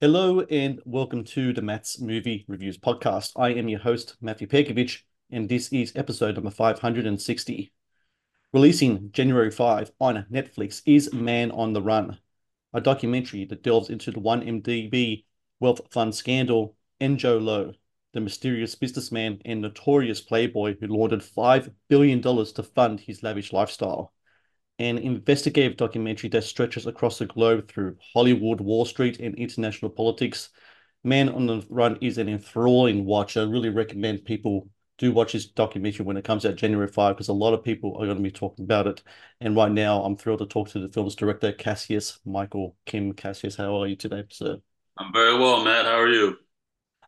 Hello and welcome to the Matt's Movie Reviews podcast. I am your host, Matthew Pejkovic, and this is episode number 560. Releasing January 5 on Netflix is Man on the Run, a documentary that delves into the 1MDB wealth fund scandal and Jho Low, the mysterious businessman and notorious playboy who laundered $5 billion to fund his lavish lifestyle an investigative documentary that stretches across the globe through Hollywood, Wall Street, and international politics. Man on the Run is an enthralling watch. I really recommend people do watch this documentary when it comes out January 5 because a lot of people are going to be talking about it. And right now, I'm thrilled to talk to the film's director, Cassius Michael Kim. Cassius, how are you today, sir? I'm very well, Matt. How are you?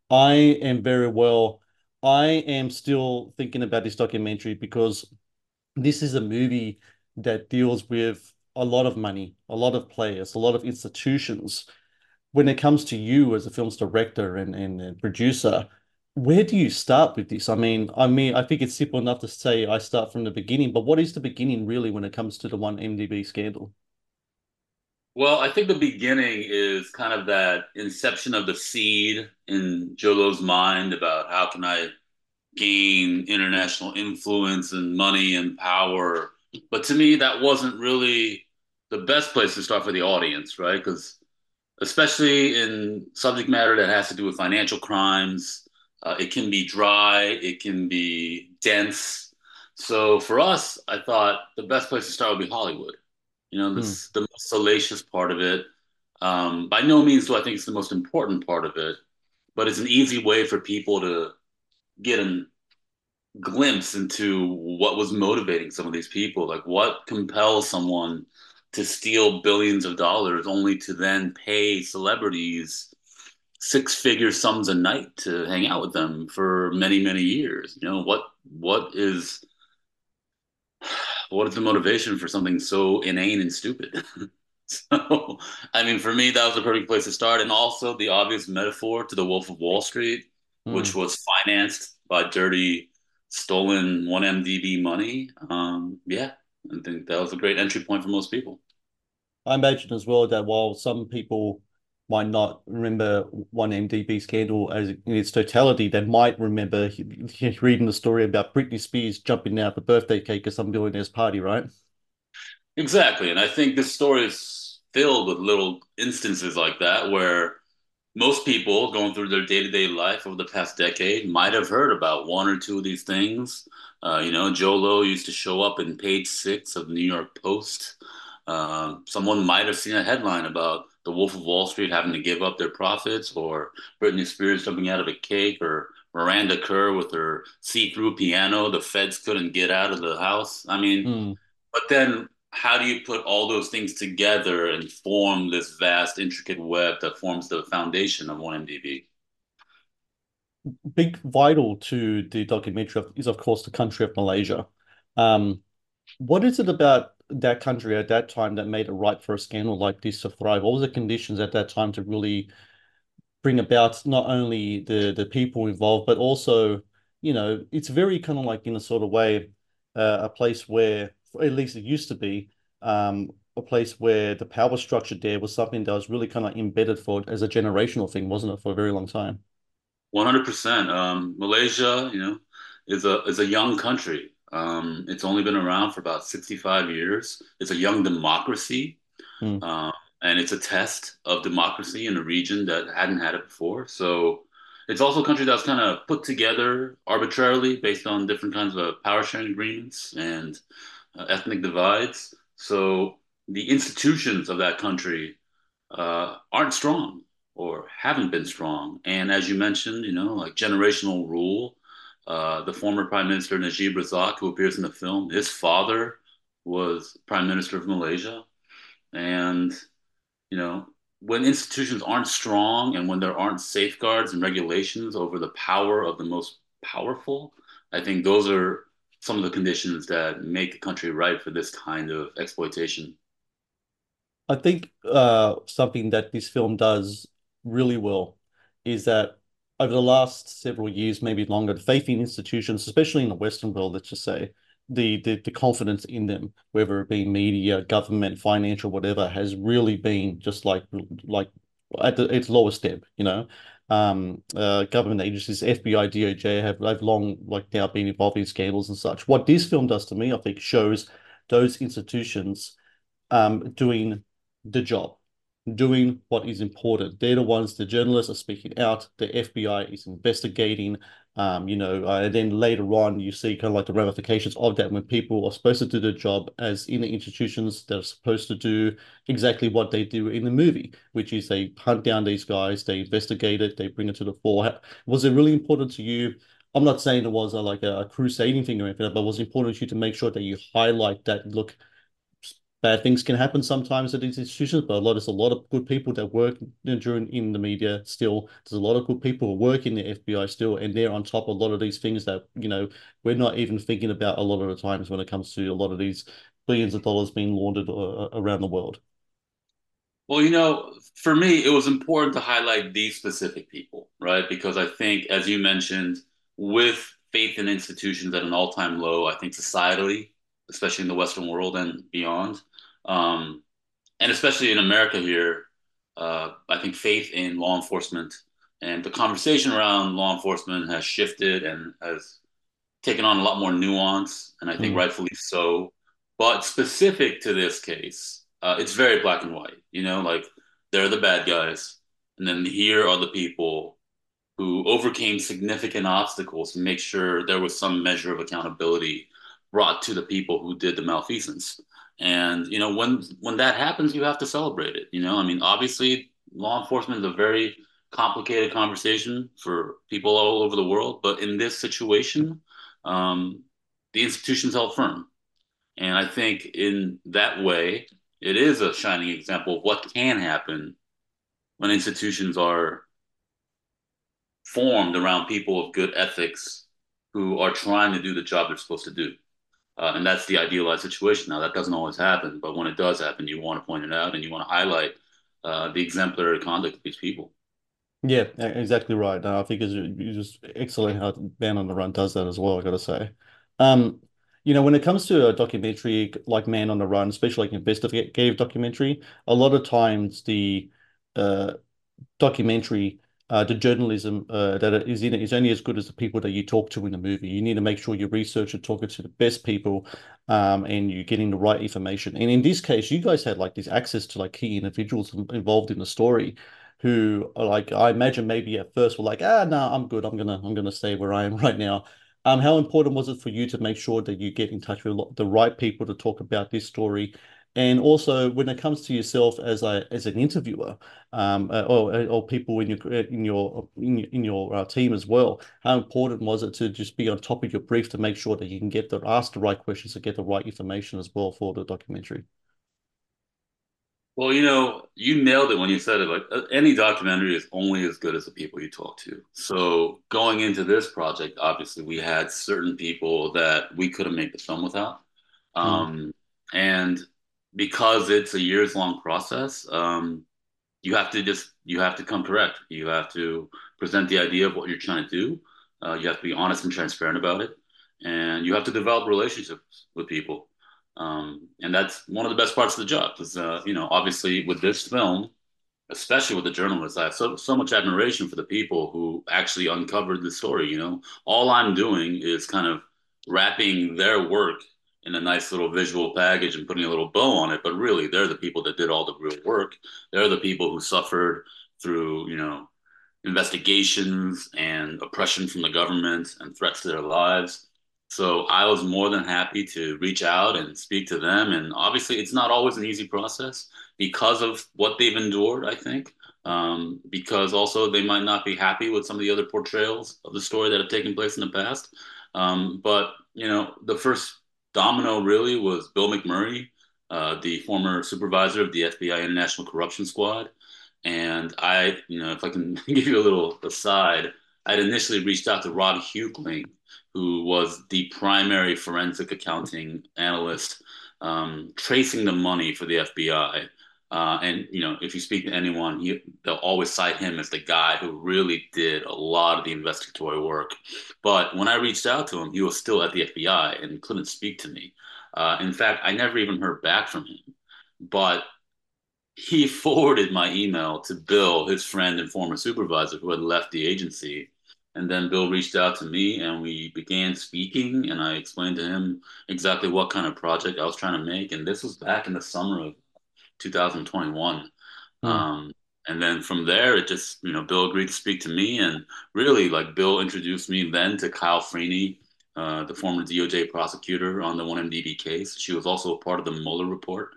I am very well. I am still thinking about this documentary because this is a movie that deals with a lot of money, a lot of players, a lot of institutions. When it comes to you as a film's director and, and, producer, where do you start with this? I mean, I mean, I think it's simple enough to say I start from the beginning, but what is the beginning really when it comes to the 1MDB scandal? Well, I think the beginning is kind of that inception of the seed in Jho Low's mind about how can I gain international influence and money and power but to me, that wasn't really the best place to start for the audience, right? Because especially in subject matter that has to do with financial crimes, uh, it can be dry, it can be dense. So for us, I thought the best place to start would be Hollywood. You know, this, hmm. the most salacious part of it. Um, by no means do I think it's the most important part of it, but it's an easy way for people to get an glimpse into what was motivating some of these people. Like, what compels someone to steal billions of dollars only to then pay celebrities six figure sums a night to hang out with them for many, many years? You know, what what is what is the motivation for something so inane and stupid? so, I mean, for me, that was a perfect place to start. And also the obvious metaphor to the Wolf of Wall Street, mm. which was financed by dirty stolen 1MDB money. Um, yeah, I think that was a great entry point for most people. I imagine as well that while some people might not remember 1MDB scandal as in its totality, they might remember reading the story about Britney Spears jumping out the birthday cake at some billionaire's party, right? Exactly. And I think this story is filled with little instances like that where most people going through their day-to-day life over the past decade might have heard about one or two of these things. Uh, you know, Jho Low used to show up in page six of the New York Post. Uh, someone might have seen a headline about the Wolf of Wall Street having to give up their profits, or Britney Spears jumping out of a cake, or Miranda Kerr with her see-through piano. The feds couldn't get out of the house. I mean, mm. but then how do you put all those things together and form this vast, intricate web that forms the foundation of 1MDB? Big vital to the documentary is, of course, the country of Malaysia. Um, what is it about that country at that time that made it right for a scandal like this to thrive? What were the conditions at that time to really bring about not only the the people involved, but also, you know, it's very kind of like in a sort of way, uh, a place where at least it used to be, um, a place where the power structure there was something that was really kind of embedded for as a generational thing, wasn't it, for a very long time? One hundred percent. Um, Malaysia, you know, is a is a young country. Um, it's only been around for about sixty five years. It's a young democracy, mm. uh, and it's a test of democracy in a region that hadn't had it before. So it's also a country that's kind of put together arbitrarily based on different kinds of power sharing agreements and uh, ethnic divides. So the institutions of that country uh, aren't strong or haven't been strong. And as you mentioned, you know, like generational rule. Uh, the former Prime Minister Najib Razak, who appears in the film, his father was Prime Minister of Malaysia. And, you know, when institutions aren't strong and when there aren't safeguards and regulations over the power of the most powerful, I think those are some of the conditions that make the country ripe for this kind of exploitation. I think uh, something that this film does really well is that over the last several years, maybe longer, the faith in institutions, especially in the Western world, let's just say, the, the the confidence in them, whether it be media, government, financial, whatever, has really been just like like at the, its lowest step, you know. Um, uh, government agencies, FBI, DOJ have have long like now been involved in scandals and such. What this film does to me, I think, shows those institutions um, doing the job doing what is important. They're the ones, the journalists are speaking out, the FBI is investigating, um, you know, uh, and then later on you see kind of like the ramifications of that when people are supposed to do their job as in the institutions that are supposed to do exactly what they do in the movie, which is they hunt down these guys, they investigate it, they bring it to the fore. Was it really important to you? I'm not saying it was a, like a, crusading thing or anything, but it was important to you to make sure that you highlight that look bad things can happen sometimes at these institutions, but a lot there's a lot of good people that work during in the media still. There's a lot of good people who work in the FBI still, and they're on top of a lot of these things that you know we're not even thinking about a lot of the times when it comes to a lot of these billions of dollars being laundered uh, around the world. Well, you know, for me, it was important to highlight these specific people, right? Because I think, as you mentioned, with faith in institutions at an all-time low, I think societally, especially in the Western world and beyond, um, and especially in America here, uh, I think faith in law enforcement and the conversation around law enforcement has shifted and has taken on a lot more nuance, and I think mm. rightfully so. But specific to this case, uh, it's very black and white. You know, like they're the bad guys, and then here are the people who overcame significant obstacles to make sure there was some measure of accountability brought to the people who did the malfeasance. And you know, when when that happens, you have to celebrate it. You know, I mean, obviously, law enforcement is a very complicated conversation for people all over the world, but in this situation, um, the institutions held firm, and I think in that way, it is a shining example of what can happen when institutions are formed around people of good ethics who are trying to do the job they're supposed to do. Uh, and that's the idealized situation. Now, that doesn't always happen, but when it does happen, you want to point it out and you want to highlight uh, the exemplary conduct of these people. Yeah, exactly right. I think it's, it's just excellent how Man on the Run does that as well, I got to say. Um, you know, when it comes to a documentary like Man on the Run, especially like investigative documentary, a lot of times the uh, documentary uh, the journalism uh, that is in it is only as good as the people that you talk to in the movie. You need to make sure you research and talking to the best people, um, and you're getting the right information. And in this case, you guys had like this access to like key individuals involved in the story, who like I imagine maybe at first were like, ah, no, nah, I'm good. I'm gonna I'm gonna stay where I am right now. Um, how important was it for you to make sure that you get in touch with the right people to talk about this story and also, when it comes to yourself as a as an interviewer, um, uh, or or people in your in your in your, in your uh, team as well, how important was it to just be on top of your brief to make sure that you can get the ask the right questions to get the right information as well for the documentary? Well, you know, you nailed it when you said it. Like uh, any documentary is only as good as the people you talk to. So going into this project, obviously, we had certain people that we couldn't make the film without. Hmm. Um, mm. And because it's a years long process, um, you have to just you have to come correct. You have to present the idea of what you're trying to do. Uh, you have to be honest and transparent about it, and you have to develop relationships with people. Um, and that's one of the best parts of the job. Because uh, you know, obviously, with this film, especially with the journalists, I have so so much admiration for the people who actually uncovered the story. You know, all I'm doing is kind of wrapping their work in a nice little visual package and putting a little bow on it. But really, they're the people that did all the real work. They're the people who suffered through, you know, investigations and oppression from the government and threats to their lives. So I was more than happy to reach out and speak to them. And obviously, it's not always an easy process because of what they've endured, I think. Um, because also they might not be happy with some of the other portrayals of the story that have taken place in the past. Um, but, you know, the first domino really was Bill McMurray, uh, the former supervisor of the FBI International Corruption Squad. And I, you know, if I can give you a little aside, I'd initially reached out to Rob Heuchling, who was the primary forensic accounting analyst um, tracing the money for the FBI. Uh, and you know, if you speak to anyone, he, they'll always cite him as the guy who really did a lot of the investigatory work. But when I reached out to him, he was still at the FBI and couldn't speak to me. Uh, in fact, I never even heard back from him. But he forwarded my email to Bill, his friend and former supervisor who had left the agency. And then Bill reached out to me and we began speaking. And I explained to him exactly what kind of project I was trying to make. And this was back in the summer of 2021. Hmm. Um, and then from there, it just, you know, Bill agreed to speak to me. And really, like, Bill introduced me then to Kyle Freeny, uh, the former DOJ prosecutor on the 1MDB case. She was also a part of the Mueller report.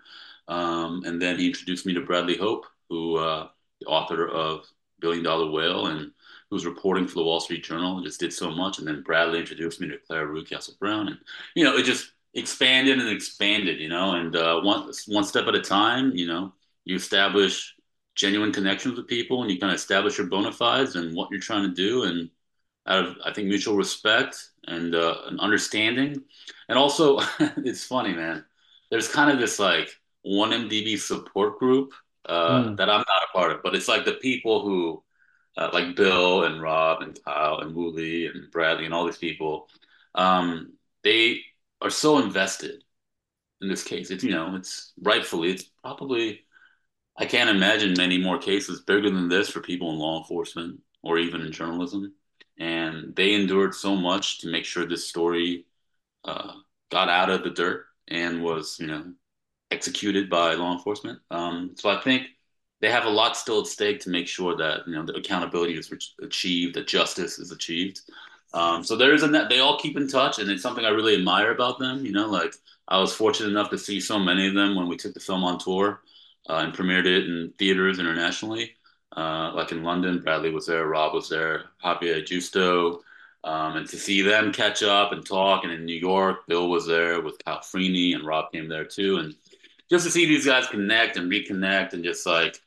Um, and then he introduced me to Bradley Hope, who uh, the author of Billion Dollar Whale and who was reporting for the Wall Street Journal just did so much. And then Bradley introduced me to Clare Rewcastle Brown. And, you know, it just expanded and expanded, you know, and uh, one, one step at a time, you know, you establish genuine connections with people and you kind of establish your bona fides and what you're trying to do. And out of, I think, mutual respect and uh, an understanding. And also, it's funny, man. There's kind of this like, 1MDB support group uh, mm. that I'm not a part of, but it's like the people who, uh, like Bill and Rob and Kyle and Wooly and Bradley and all these people, um, they are so invested in this case. It's, you know, it's rightfully, it's probably, I can't imagine many more cases bigger than this for people in law enforcement or even in journalism. And they endured so much to make sure this story uh, got out of the dirt and was, you know, executed by law enforcement. Um, so I think they have a lot still at stake to make sure that you know the accountability is achieved, that justice is achieved. Um, so there is a net. They all keep in touch, and it's something I really admire about them. You know, like I was fortunate enough to see so many of them when we took the film on tour uh, and premiered it in theaters internationally. Uh, like in London, Bradley was there, Rob was there, Javier Justo, um, and to see them catch up and talk. And in New York, Bill was there with Freeny, and Rob came there too. And just to see these guys connect and reconnect and just like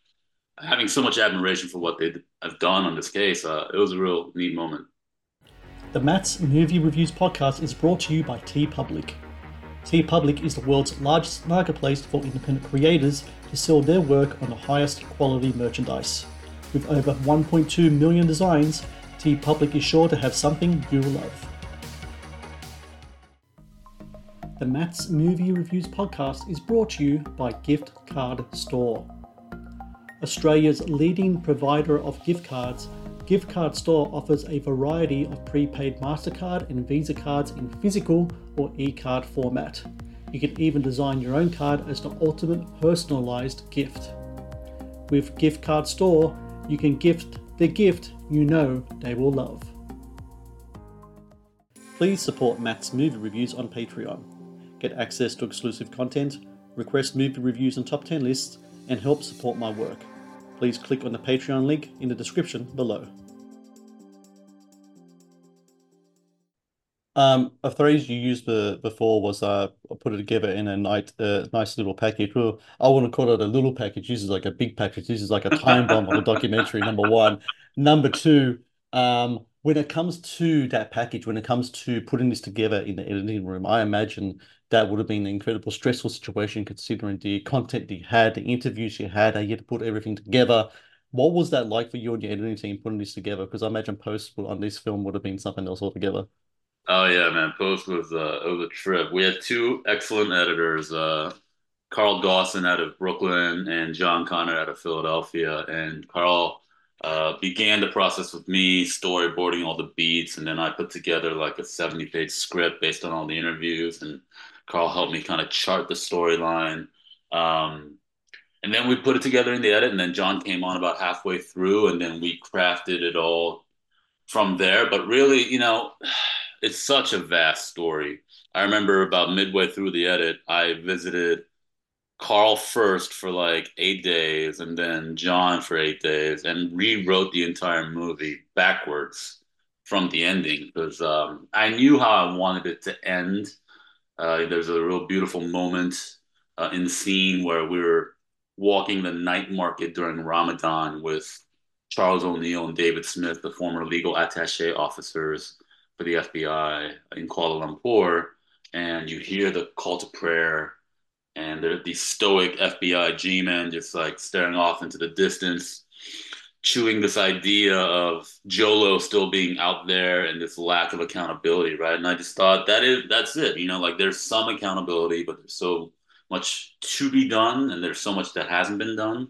having so much admiration for what they have done on this case, uh, it was a real neat moment. The Matt's Movie Reviews podcast is brought to you by TeePublic. T Public is the world's largest marketplace for independent creators to sell their work on the highest quality merchandise. With over 1.2 million designs, TeePublic is sure to have something you'll love. The Matt's Movie Reviews podcast is brought to you by Gift Card Store. Australia's leading provider of gift cards, Gift Card Store offers a variety of prepaid MasterCard and Visa cards in physical or e card format. You can even design your own card as the ultimate personalized gift. With Gift Card Store, you can gift the gift you know they will love. Please support Matt's movie reviews on Patreon get access to exclusive content, request movie reviews and top 10 lists, and help support my work. Please click on the Patreon link in the description below. Um, a phrase you used before was uh, put it together in a nice, uh, nice little package. Well, I want to call it a little package. This is like a big package. This is like a time bomb on a documentary. Number one. Number two. Um, when it comes to that package, when it comes to putting this together in the editing room, I imagine that would have been an incredible stressful situation considering the content you had, the interviews you had, how you had to put everything together. What was that like for you and your editing team putting this together? Because I imagine post on this film would have been something else altogether. Oh yeah, man. Post was uh, it was a trip. We had two excellent editors, uh, Carl Dawson out of Brooklyn and John Connor out of Philadelphia. And Carl uh, began the process with me storyboarding all the beats, and then I put together like a seventy-page script based on all the interviews and Carl helped me kind of chart the storyline. Um, and then we put it together in the edit, and then John came on about halfway through, and then we crafted it all from there. But really, you know, it's such a vast story. I remember about midway through the edit, I visited Carl first for like eight days, and then John for eight days, and rewrote the entire movie backwards from the ending because um, I knew how I wanted it to end. Uh, there's a real beautiful moment uh, in the scene where we are walking the night market during Ramadan with Charles O'Neill and David Smith, the former legal attache officers for the FBI in Kuala Lumpur, and you hear the call to prayer, and there are these stoic FBI G-men just like staring off into the distance chewing this idea of Jho Low still being out there and this lack of accountability, right? And I just thought that is that's it. You know, like there's some accountability, but there's so much to be done, and there's so much that hasn't been done.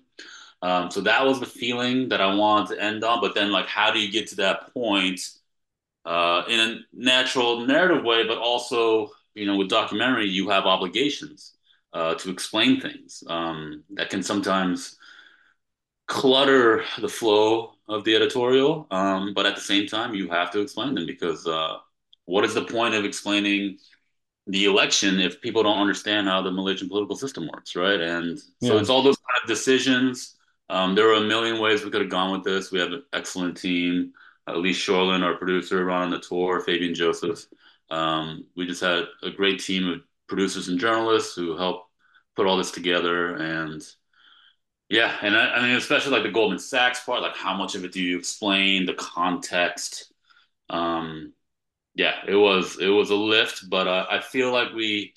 Um, so that was the feeling that I wanted to end on. But then, like, how do you get to that point uh, in a natural narrative way, but also, you know, with documentary, you have obligations uh, to explain things um, that can sometimes clutter the flow of the editorial. Um, but at the same time, you have to explain them because uh, what is the point of explaining the election if people don't understand how the Malaysian political system works, right? And so yeah. it's all those kind of decisions. Um, there are a million ways we could have gone with this. We have an excellent team. Elise Shorland, our producer, Ron on the tour, Fabian Joseph. Um, we just had a great team of producers and journalists who helped put all this together. And yeah, and I, I mean, especially like the Goldman Sachs part, like how much of it do you explain, the context? Um, yeah, it was it was a lift, but uh, I feel like we,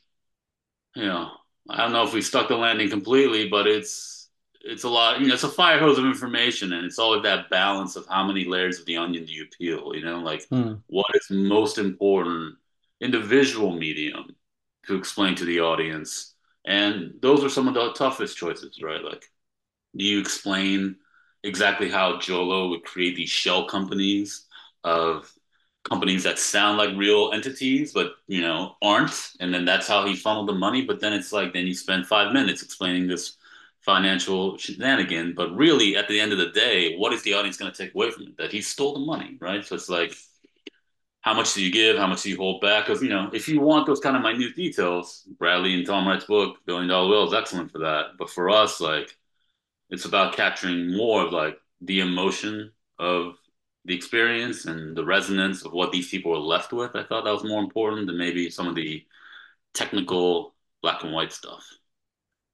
you know, I don't know if we stuck the landing completely, but it's it's a lot. You know, it's a fire hose of information, and it's always that balance of how many layers of the onion do you peel. You know, like mm. what is most important in the visual medium to explain to the audience, and those are some of the toughest choices, right? Like, do you explain exactly how Jho Low would create these shell companies of companies that sound like real entities but you know aren't? And then that's how he funneled the money. But then it's like then you spend five minutes explaining this financial shenanigan. But really at the end of the day what is the audience going to take away from it? That he stole the money right? So it's like how much do you give how much do you hold back because you know if you want those kind of minute details bradley and tom wright's book billion dollar Whale, is excellent for that but for us like it's about capturing more of like the emotion of the experience and the resonance of what these people were left with. I thought that was more important than maybe some of the technical black and white stuff.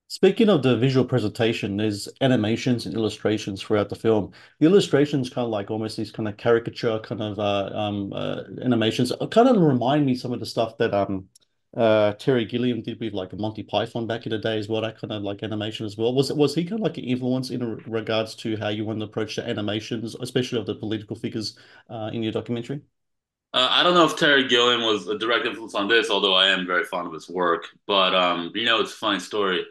Speaking of the visual presentation, there's animations and illustrations throughout the film. The illustrations kind of like almost these kind of caricature kind of uh, um, uh, animations. Kind of remind me some of the stuff that um uh, Terry Gilliam did with like Monty Python back in the day as well. That kind of like animation as well. Was was he kind of like an influence in regards to how you want to approach the animations, especially of the political figures uh, in your documentary? Uh, I don't know if Terry Gilliam was a direct influence on this, although I am very fond of his work. But um, you know, it's a funny story.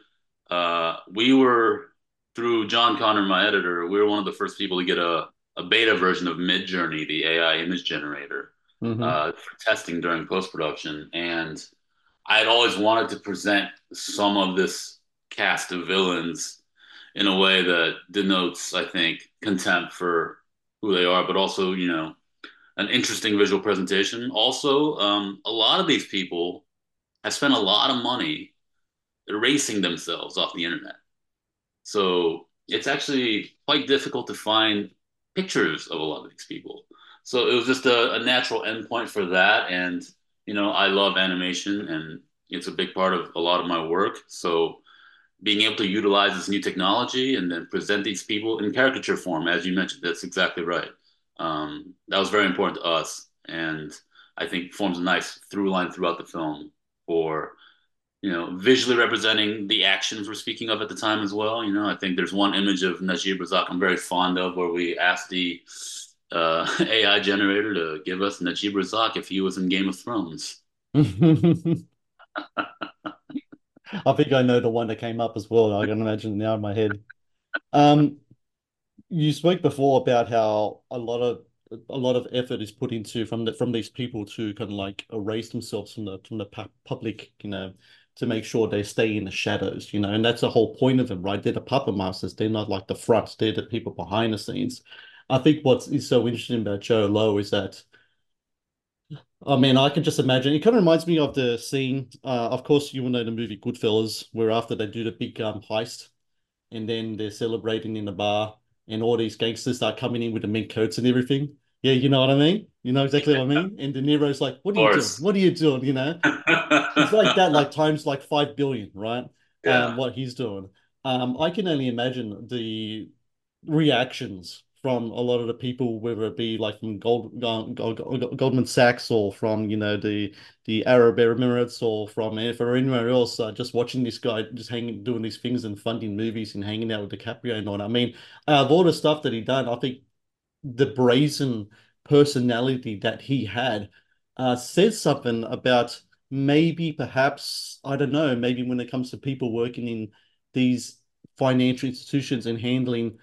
Uh, we were through John Connor, my editor. We were one of the first people to get a a beta version of Midjourney, the AI image generator, mm-hmm. uh, for testing during post production, and I had always wanted to present some of this cast of villains in a way that denotes, I think, contempt for who they are, but also, you know, an interesting visual presentation. Also, um, a lot of these people have spent a lot of money erasing themselves off the internet. So it's actually quite difficult to find pictures of a lot of these people. So it was just a, a natural endpoint for that. And you know, I love animation and it's a big part of a lot of my work. So being able to utilize this new technology and then present these people in caricature form, as you mentioned, that's exactly right. Um, that was very important to us, and I think forms a nice through line throughout the film for you know visually representing the actions we're speaking of at the time as well. You know, I think there's one image of Najib Razak I'm very fond of where we asked the uh, AI generator to give us Najib Razak if he was in Game of Thrones. I think I know the one that came up as well. I can imagine it now in my head. Um, you spoke before about how a lot of a lot of effort is put into from the, from these people to kind of like erase themselves from the from the pu- public, you know, to make sure they stay in the shadows, you know, and that's the whole point of them, right? They're the puppet masters. They're not like the front. They're the people behind the scenes. I think what is so interesting about Jho Low is that, I mean, I can just imagine. It kind of reminds me of the scene. Uh, of course, you will know the movie Goodfellas, where after they do the big um, heist, and then they're celebrating in the bar, and all these gangsters start coming in with the mink coats and everything. Yeah, you know what I mean. You know exactly what I mean. And De Niro's like, "What are you doing? What are you doing?" You know, it's like that, like times like five billion, right? Yeah. Um, what he's doing. Um, I can only imagine the reactions from a lot of the people, whether it be like from Gold, Gold, Gold, Goldman Sachs or from you know the the Arab Emirates or from or anywhere else, uh, just watching this guy just hanging doing these things and funding movies and hanging out with DiCaprio and all. I mean, out of all the stuff that he done, I think the brazen personality that he had uh, says something about maybe perhaps I don't know, maybe when it comes to people working in these financial institutions and handling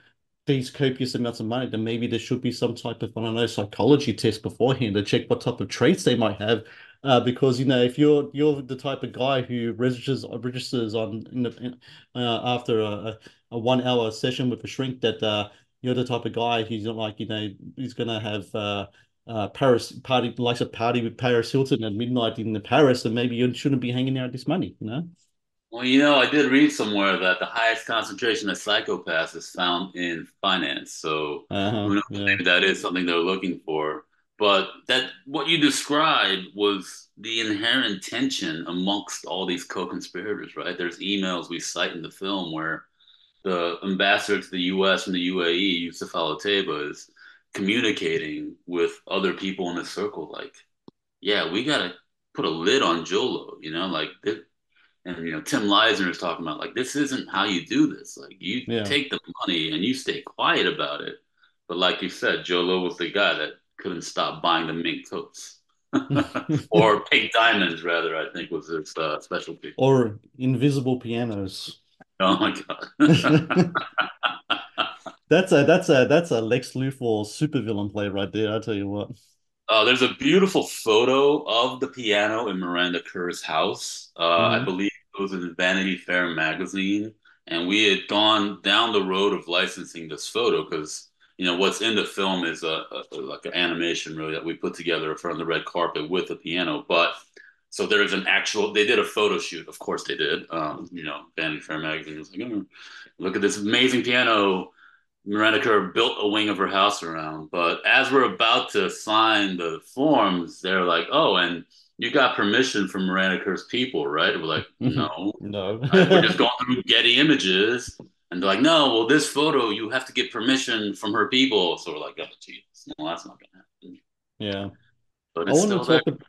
these copious amounts of money, then maybe there should be some type of, I don't know, psychology test beforehand to check what type of traits they might have. Uh, because you know, if you're you're the type of guy who registers registers on in the, uh, after a, a one hour session with a shrink, that uh, you're the type of guy who's not like you know he's gonna have uh, uh, Paris party likes a party with Paris Hilton at midnight in the Paris, and maybe you shouldn't be hanging out this money, you know. Well, you know, I did read somewhere that the highest concentration of psychopaths is found in finance. So Uh-huh, who knows? yeah. Maybe that is something they're looking for. But that what you described was the inherent tension amongst all these co-conspirators, right? There's emails we cite in the film where the ambassador to the U.S. and the UAE, Yusuf Al-Otaiba, is communicating with other people in the circle, like, yeah, we gotta put a lid on Jho Low, you know, like this, and you know, Tim Leissner is talking about like this isn't how you do this. Like you Yeah. take the money and you stay quiet about it. But like you said, Jho Low was the guy that couldn't stop buying the mink coats. or pink diamonds, rather, I think was his uh, specialty. or invisible pianos. Oh my god! That's a that's a that's a Lex Luthor supervillain play right there. I tell you what. Uh, there's a beautiful photo of the piano in Miranda Kerr's house. Uh, I Mhm. believe it was in Vanity Fair magazine, and we had gone down the road of licensing this photo because you know what's in the film is a, a like an animation really that we put together in front of the red carpet with the piano. But so there's an actual. They did a photo shoot, of course they did. Um, you know, Vanity Fair magazine was like, "Oh, look at this amazing piano. Miranda Kerr built a wing of her house around. But as we're about to sign the forms, they're like, "Oh, and you got permission from Miranda Kerr's people, right?" We're like, "No, No. we're just going through Getty Images." And they're like, "No, well, this photo you have to get permission from her people." So we're like, "Oh, geez, no, that's not gonna happen." yeah. But I it's want still to there. talk. ab-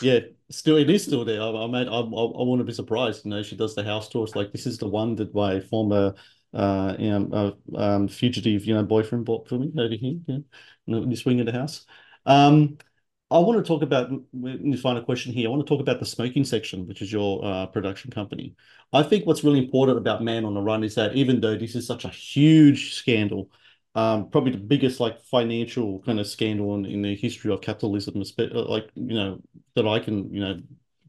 Yeah, still it is still there. I, I made. I, I, I want be surprised. You know, she does the house tours. Like this is the one that my former, uh, you know, uh, um, fugitive, you know, boyfriend bought for me over here. Yeah, in the swing of the house. Um, I want to talk about the final question here. I want to talk about the smoking section, which is your uh, production company. I think what's really important about Man on the Run is that even though this is such a huge scandal, um, probably the biggest like financial kind of scandal in, in the history of capitalism, uh, like you know that I can you know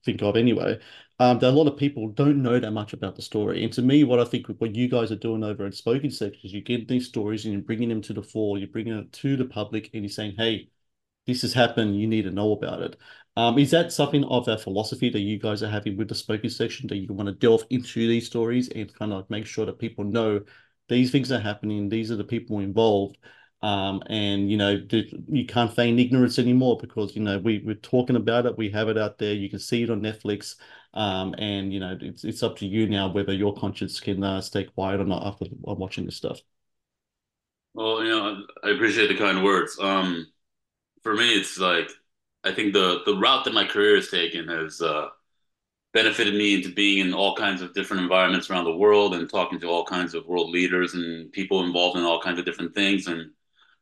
think of anyway. Um, that a lot of people don't know that much about the story. And to me, what I think what you guys are doing over at Smoking Section is you get these stories and you're bringing them to the fore, you're bringing it to the public, and you're saying, hey this has happened, you need to know about it. Um, is that something of a philosophy that you guys are having with the smoking section that you want to delve into these stories and kind of make sure that people know these things are happening, these are the people involved, um, and you know you can't feign ignorance anymore because you know we we're talking about it, we have it out there, you can see it on Netflix, um, and you know it's it's up to you now whether your conscience can uh, stay quiet or not after watching this stuff. Well, you know, I appreciate the kind words. Um, for me, it's like I think the the route that my career has taken has uh, benefited me into being in all kinds of different environments around the world and talking to all kinds of world leaders and people involved in all kinds of different things. And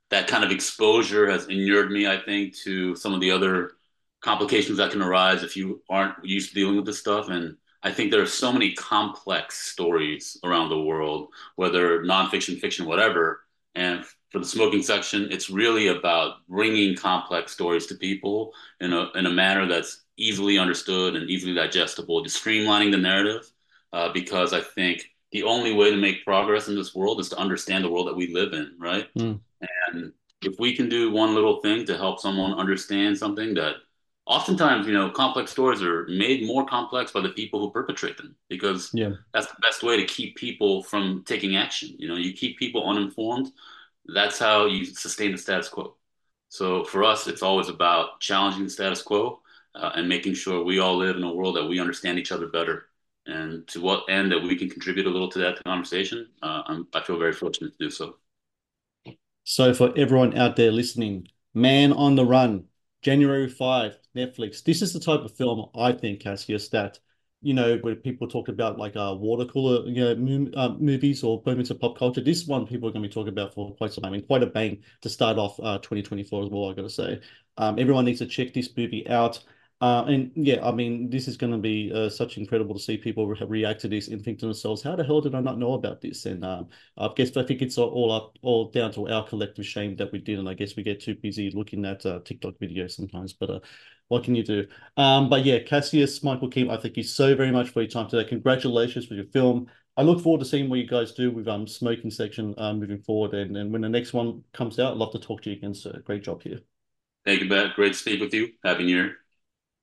that kind of exposure has inured me, I think, to some of the other complications that can arise if you aren't used to dealing with this stuff. And I think there are so many complex stories around the world, whether nonfiction, fiction, whatever. And for the smoking section, it's really about bringing complex stories to people in a in a manner that's easily understood and easily digestible, just streamlining the narrative. Uh, because I think the only way to make progress in this world is to understand the world that we live in, right? Mm. And if we can do one little thing to help someone understand something that oftentimes, you know, complex stories are made more complex by the people who perpetrate them because Yeah. that's the best way to keep people from taking action. You know, you keep people uninformed, that's how you sustain the status quo. So for us, it's always about challenging the status quo uh, and making sure we all live in a world that we understand each other better. And to what end that we can contribute a little to that conversation, uh, I feel very fortunate to do so. So for everyone out there listening, Man on the Run, January 5, Netflix. This is the type of film I think, Cassius, that, you know, where people talk about like uh, water cooler you know, uh, movies or moments of pop culture. This one people are going to be talking about for quite some time and quite a bang to start off uh, 2024 as well, I got to say. Um, everyone needs to check this movie out. Uh, and yeah, I mean, this is going to be uh, such incredible to see people re react to this and think to themselves, "How the hell did I not know about this?" And um, I guess I think it's all up, all down to our collective shame that we did, and I guess we get too busy looking at uh, TikTok videos sometimes. But uh, what can you do? Um, but yeah, Cassius, Michael Kim, I thank you so very much for your time today. Congratulations with your film. I look forward to seeing what you guys do with um smoking section um, moving forward, and and when the next one comes out, I'd love to talk to you again. So great job here. Thank you, Matt. Great to speak with you. Happy New Year.